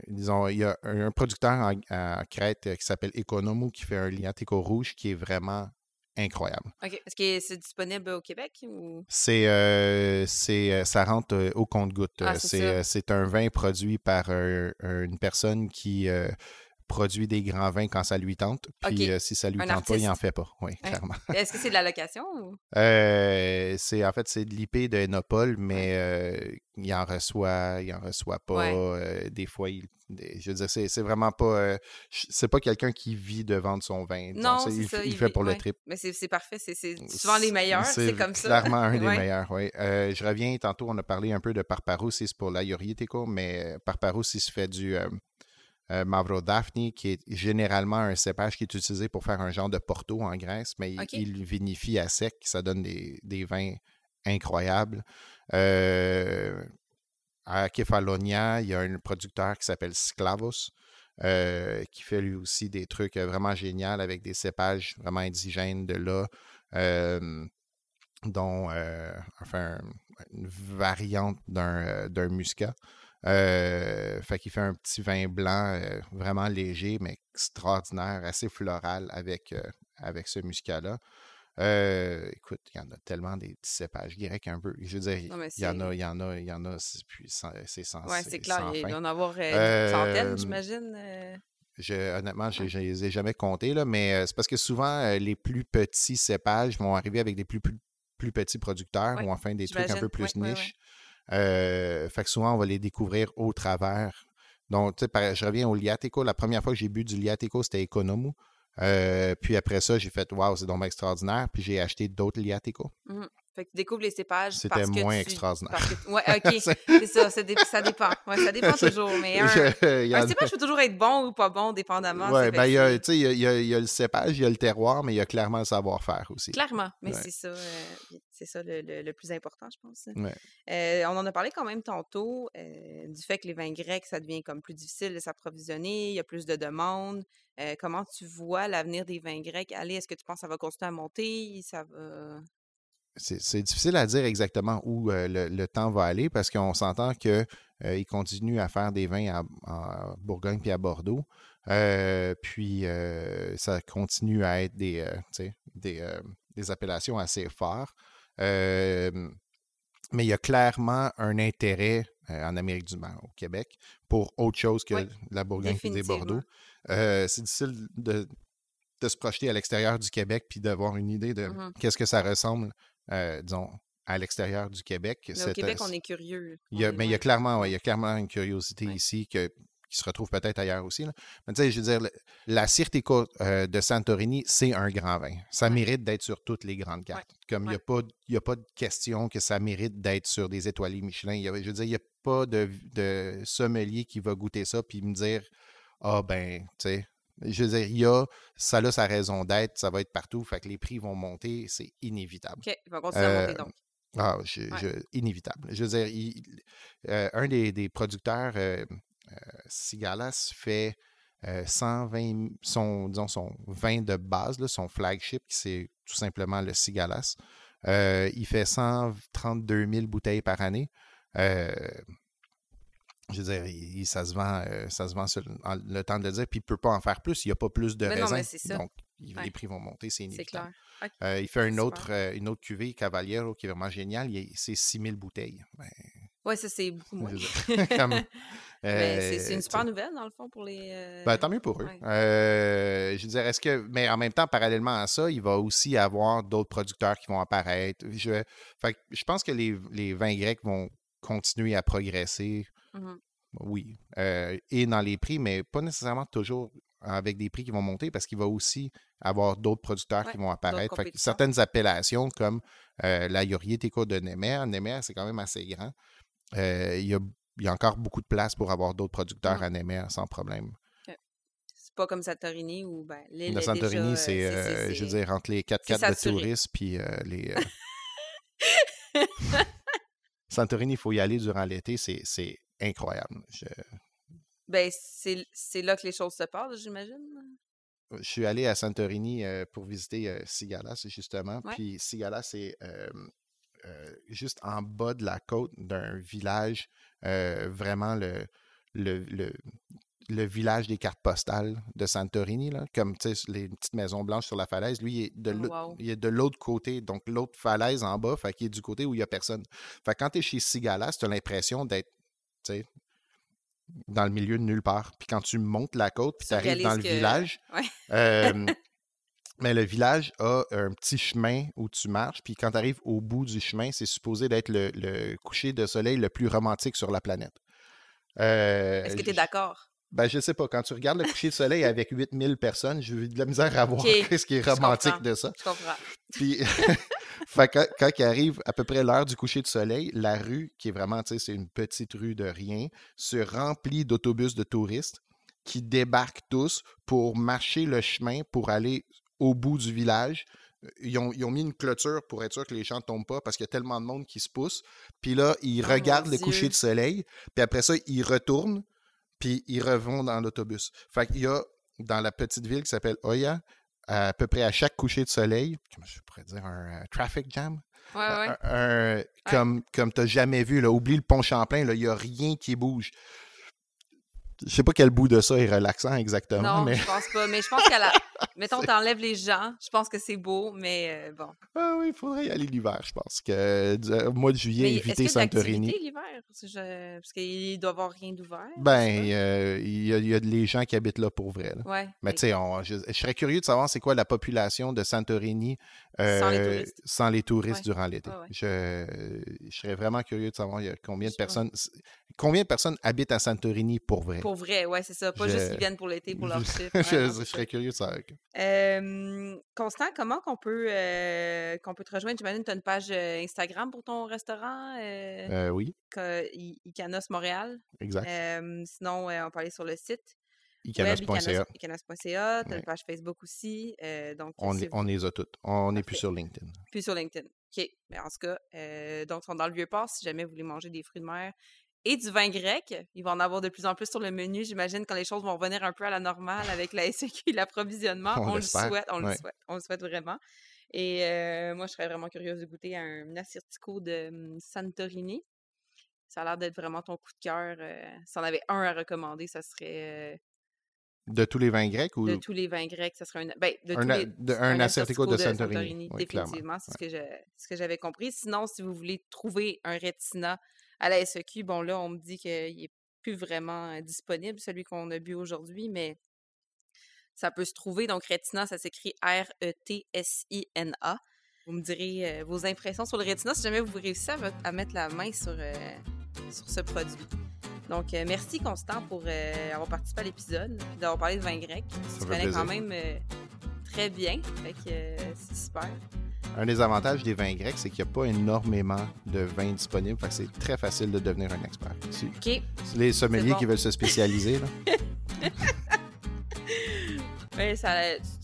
Disons, il y a un, producteur en, à Crète euh, qui s'appelle Economo qui fait un Liatico rouge qui est vraiment incroyable. OK. Est-ce que c'est disponible au Québec ou? C'est, euh, c'est, euh, ça rentre euh, au compte-goutte. Ah, c'est c'est, c'est un vin produit par un- un- une personne qui produit des grands vins quand ça lui tente. Puis Ok. si ça lui Un tente pas, il en artiste. fait pas. Oui, Ouais. clairement. Est-ce que c'est de la location ou... Euh, c'est en fait c'est de l'IP de Enopole, mais euh, il en reçoit, il en reçoit pas. Ouais. euh, des fois, il, je veux dire, c'est, vraiment pas, euh, c'est pas quelqu'un qui vit de vendre son vin. Non, il, ça. f- il il fait vit- pour le trip. Mais c'est parfait. C'est c'est souvent les meilleurs. C'est comme ça. clairement un des Ouais. meilleurs, oui. Euh, je reviens, tantôt, on a parlé un peu de Parparous, c'est pour la Yoriteco, mais euh, Parparous, il se fait du euh, Mavro Daphne, qui est généralement un cépage qui est utilisé pour faire un genre de Porto en Grèce, mais il- vinifie à sec, ça donne des, des vins incroyables. Euh, à Kefalonia, il y a un producteur qui s'appelle Sklavos, euh, qui fait lui aussi des trucs vraiment géniaux avec des cépages vraiment indigènes de là, euh, dont enfin, une variante d'un muscat. Euh, fait qu'il fait un petit vin blanc euh, vraiment léger, mais extraordinaire, assez floral avec, euh, avec ce muscat-là. Euh, écoute, il y en a tellement des petits cépages grecs un peu. Je veux dire, il y en a, il y en a, il y en a, c'est puis sans- c'est sans, Ouais, c'est clair. Il doit en avoir euh, une centaine, Euh, j'imagine. Je- honnêtement, je ne les ai jamais comptés, là, mais c'est parce que souvent, les plus petits cépages vont arriver avec des plus, plus, plus petits producteurs Ouais, ou enfin des trucs un peu plus Ouais, ouais, niches. Euh, fait que souvent, on va les découvrir au travers. Donc, tu sais, je reviens au Liateco. La première fois que j'ai bu du Liateco, c'était Economu. Euh, puis après ça, j'ai fait Waouh, c'est donc extraordinaire. Puis j'ai acheté d'autres Liateco. Fait que tu découvres les cépages. C'était moins tu- extraordinaire. que- Ouais, ok. c'est ça. Ça, dé- ça dépend. Ouais, ça dépend toujours. Mais un, Je- un cépage peut toujours être bon ou pas bon, dépendamment. C'est- ben, il y, a, que tu sais, il y a- il y a- le cépage, il y a le terroir, mais il y a clairement le savoir-faire aussi. Clairement, mais Ouais. c'est ça, euh, c'est ça le, le- le plus important, je pense. Ouais. Euh, on en a parlé quand même tantôt euh, du fait que les vins grecs, ça devient comme plus difficile de s'approvisionner, il y a plus de demandes. Comment tu vois l'avenir des vins grecs? Aller? Est-ce que tu penses que ça va continuer à monter? Ça va... C'est difficile à dire exactement où euh, le, le temps va aller parce qu'on s'entend qu'ils continuent à faire des vins à, à Bourgogne puis à Bordeaux. Euh, puis euh, ça continue à être des, euh, des, euh, des appellations assez fortes. Euh, mais il y a clairement un intérêt euh, en Amérique du Nord, au Québec, pour autre chose que Oui, la Bourgogne et des. Bordeaux. Euh, c'est difficile de, de se projeter à l'extérieur du Québec puis d'avoir une idée de Mhm. qu'est-ce que ça ressemble, euh, disons, à l'extérieur du Québec. Mais au Cette, Québec, euh, on est curieux. il y a, On est- mais il y a clairement, ouais, il y a clairement une curiosité Ouais. ici que, qui se retrouve peut-être ailleurs aussi. là. Mais tu sais, je veux dire, le- la Sirteco euh, de Santorini, c'est un grand vin. Ça Ouais. mérite d'être sur toutes les grandes cartes. Comme il n'y a, pas- y a pas de question que ça mérite d'être sur des étoilés Michelin. Il y a- je veux dire, il n'y a pas de, de sommelier qui va goûter ça puis me dire Ah ben, tu sais. Je veux dire, il y a, ça a sa raison d'être, ça va être partout, fait que les prix vont monter, c'est inévitable. OK, il va continuer à monter Euh, donc. Ah, je- Ouais. je- inévitable. Je veux dire, il- euh, un des, des producteurs, euh, euh, Sigalas, fait euh, 120, son, disons, son vin de base, là, son flagship, qui c'est tout simplement le Sigalas. Il fait 132 000 bouteilles par année. Euh, je veux dire, il- ça se vend, euh, ça se vend sur le, en- le temps de le dire, puis il ne peut pas en faire plus. Il n'y a pas plus de Mais non, raisins. mais c'est ça. Donc, il- Ouais. les prix vont monter, c'est C'est inévitable. clair. Euh, il fait une autre, euh, une autre cuvée, Cavaliero, qui est vraiment géniale. C'est 6000 bouteilles. Ben, Ouais, ça, c'est beaucoup moins. Mais c'est- euh, une super nouvelle, dans le fond, pour les. euh, ben, tant mieux pour eux. ouais. Euh, je veux dire, est-ce que. Mais en même temps, parallèlement à ça, il va aussi avoir d'autres producteurs qui vont apparaître. Je, fait je pense que les, les vins grecs vont continuer à progresser. Mhm. Oui. Euh, et dans les prix, mais pas nécessairement toujours avec des prix qui vont monter parce qu'il va aussi avoir d'autres producteurs Ouais, qui vont apparaître. Fait que compétiteurs. certaines appellations comme euh, la Yorieteco de Nemer, Nemer, c'est quand même assez grand. Euh, il, y y a encore beaucoup de place pour avoir d'autres producteurs Mhm. à Nemer sans problème. C'est pas comme Santorini ou ben, l'île Santorini, euh, c'est, euh, je veux dire, entre les 4 c'est 4 de touristes puis euh, les. Santorini, il faut y aller durant l'été, c'est, c'est incroyable. Je, Ben, c'est là que les choses se passent, j'imagine. je suis allé à Santorini euh, pour visiter euh, Sigalas, justement. Ouais. Puis Sigalas, c'est euh, euh, juste en bas de la côte d'un village, euh, vraiment le, le, le, le village des cartes postales de Santorini, là, comme les petites maisons blanches sur la falaise. Lui, il est de Oh, wow. il est de l'autre côté, donc l'autre falaise en bas, fait qu'il est du côté où il n'y a personne. Fait que quand tu es chez Sigalas, tu as l'impression d'être sais, dans le milieu de nulle part. Puis quand tu montes la côte, puis tu arrives dans le que... village, Ouais. euh, mais le village a un petit chemin où tu marches, puis quand tu arrives au bout du chemin, c'est supposé d'être le, le coucher de soleil le plus romantique sur la planète. Euh, Est-ce que tu es d'accord? Ben, je sais pas. Quand tu regardes le coucher de soleil avec 8000 personnes, j'ai eu de la misère à voir ce qui est romantique de ça. Je comprends. Puis, fait que quand, il arrive à peu près l'heure du coucher de soleil, la rue, qui est vraiment, tu sais, c'est une petite rue de rien, se remplit d'autobus de touristes qui débarquent tous pour marcher le chemin pour aller au bout du village. Ils ont, ils ont mis une clôture pour être sûr que les gens ne tombent pas parce qu'il y a tellement de monde qui se pousse. Puis là, ils Oh regardent le coucher de soleil. Puis après ça, ils retournent. Puis ils revont dans l'autobus. Fait qu'il y a dans la petite ville qui s'appelle Oya, à peu près à chaque coucher de soleil, comment je pourrais dire, un traffic jam, Ouais, ouais. un- un- comme, comme tu n'as jamais vu. Là. Oublie le pont Champlain, il n'y a rien qui bouge. Je sais pas quel bout de ça est relaxant exactement, Non, mais je pense pas. Mais je pense qu'à la. Mettons, t'enlèves les gens, je pense que c'est beau, mais euh, bon. ah oui, il faudrait y aller l'hiver, je pense. que euh, au mois de juillet, Mais éviter Santorini. l'hiver? Parce que je- Parce qu'il doit y avoir rien d'ouvert. Ben, euh, il y, a- y a les gens qui habitent là pour vrai. là. Ouais. Mais tu sais, je, je serais curieux de savoir c'est quoi la population de Santorini Sans les euh, touristes. sans les touristes Ouais. durant l'été. Ouais. Je, je serais vraiment curieux de savoir il y a combien de personnes combien de personnes habitent à Santorini pour vrai? Pour vrai, ouais, c'est ça. Pas Je- juste qu'ils viennent pour l'été, pour leur chiffre. je- serais curieux de savoir. Euh, Constant, comment qu'on peut, euh, qu'on peut te rejoindre? J'imagine que tu as une page Instagram pour ton restaurant, euh, oui, Icanos Montréal. exact. Sinon, on peut aller sur le site Icanos.ca. icanos.ca. Tu as une page Facebook aussi. donc, On, si est- vous- on les a toutes. On n'est plus sur LinkedIn. Puis sur LinkedIn. OK. Mais en tout cas, euh, donc, ils sont dans le Vieux-Port si jamais vous voulez manger des fruits de mer et du vin grec. Il va en avoir de plus en plus sur le menu, j'imagine, quand les choses vont revenir un peu à la normale avec la SQ et l'approvisionnement. On On, le souhaite, on le souhaite. On le souhaite vraiment. Et euh, moi, je serais vraiment curieuse de goûter un Assyrtiko de hum, Santorini. Ça a l'air d'être vraiment ton coup de cœur. euh, si on avait un à recommander, ça serait euh, De tous les vins grecs ou de tous les vins grecs, ça serait un. Ben, de un, tous les, de- un Assyrtiko de Santorini? Santorini, Oui, clairement. définitivement, c'est ce que ce j'avais compris. Sinon, si vous voulez trouver un rétina à la SEQ, bon là, on me dit qu'il n'est plus vraiment disponible, celui qu'on a bu aujourd'hui, mais ça peut se trouver. Donc, rétina, ça s'écrit R-E-T-S-I-N-A. Vous me direz euh, vos impressions sur le rétina si jamais vous réussissez à, me- à mettre la main sur, euh, sur ce produit. Donc, euh, merci Constant pour avoir participé à l'épisode, puis d'avoir parlé de vin grec. Tu fait connais quand même très bien, fait que c'est super. Un des avantages des vins grecs, c'est qu'il n'y a pas énormément de vins disponibles. Fait que c'est très facile de devenir un expert. OK. c'est les sommeliers bon. qui veulent se spécialiser. Là. Ouais, ça,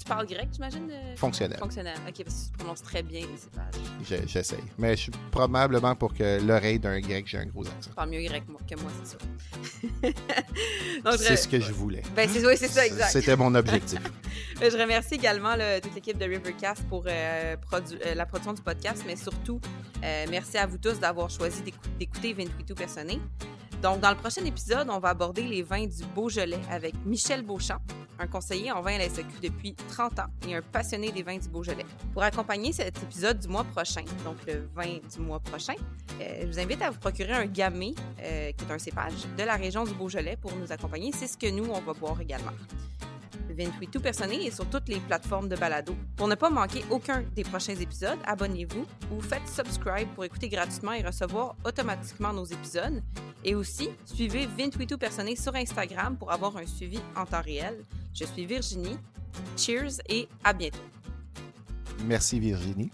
parles grec, j'imagine? Fonctionnel. Fonctionnel. OK, parce que tu prononces très bien les cépages. Je- J'essaye. Mais je suis probablement pour que l'oreille d'un grec, j'ai un gros accent. Tu parles mieux grec que moi, c'est sûr. C'est ce que je voulais. Ben, c'est, oui, c'est ça, exact. C'était mon objectif. Je remercie également là, toute l'équipe de Rivercast pour euh, euh, la production du podcast, mais surtout, euh, merci à vous tous d'avoir choisi d'écou- d'écouter 28 Personné. Donc, dans le prochain épisode, on va aborder les vins du Beaujolais avec Michel Beauchamp, un conseiller en vin à la SEQ depuis 30 ans et un passionné des vins du Beaujolais. Pour accompagner cet épisode du mois prochain, donc le vin du mois prochain, euh, je vous invite à vous procurer un gamay, euh, qui est un cépage de la région du Beaujolais, pour nous accompagner. C'est ce que nous, on va boire également. 28 Tout Personné est sur toutes les plateformes de balado. Pour ne pas manquer aucun des prochains épisodes, abonnez-vous ou faites subscribe pour écouter gratuitement et recevoir automatiquement nos épisodes. Et aussi, suivez 28 Tout Personné sur Instagram pour avoir un suivi en temps réel. Je suis Virginie. Cheers et à bientôt. Merci Virginie.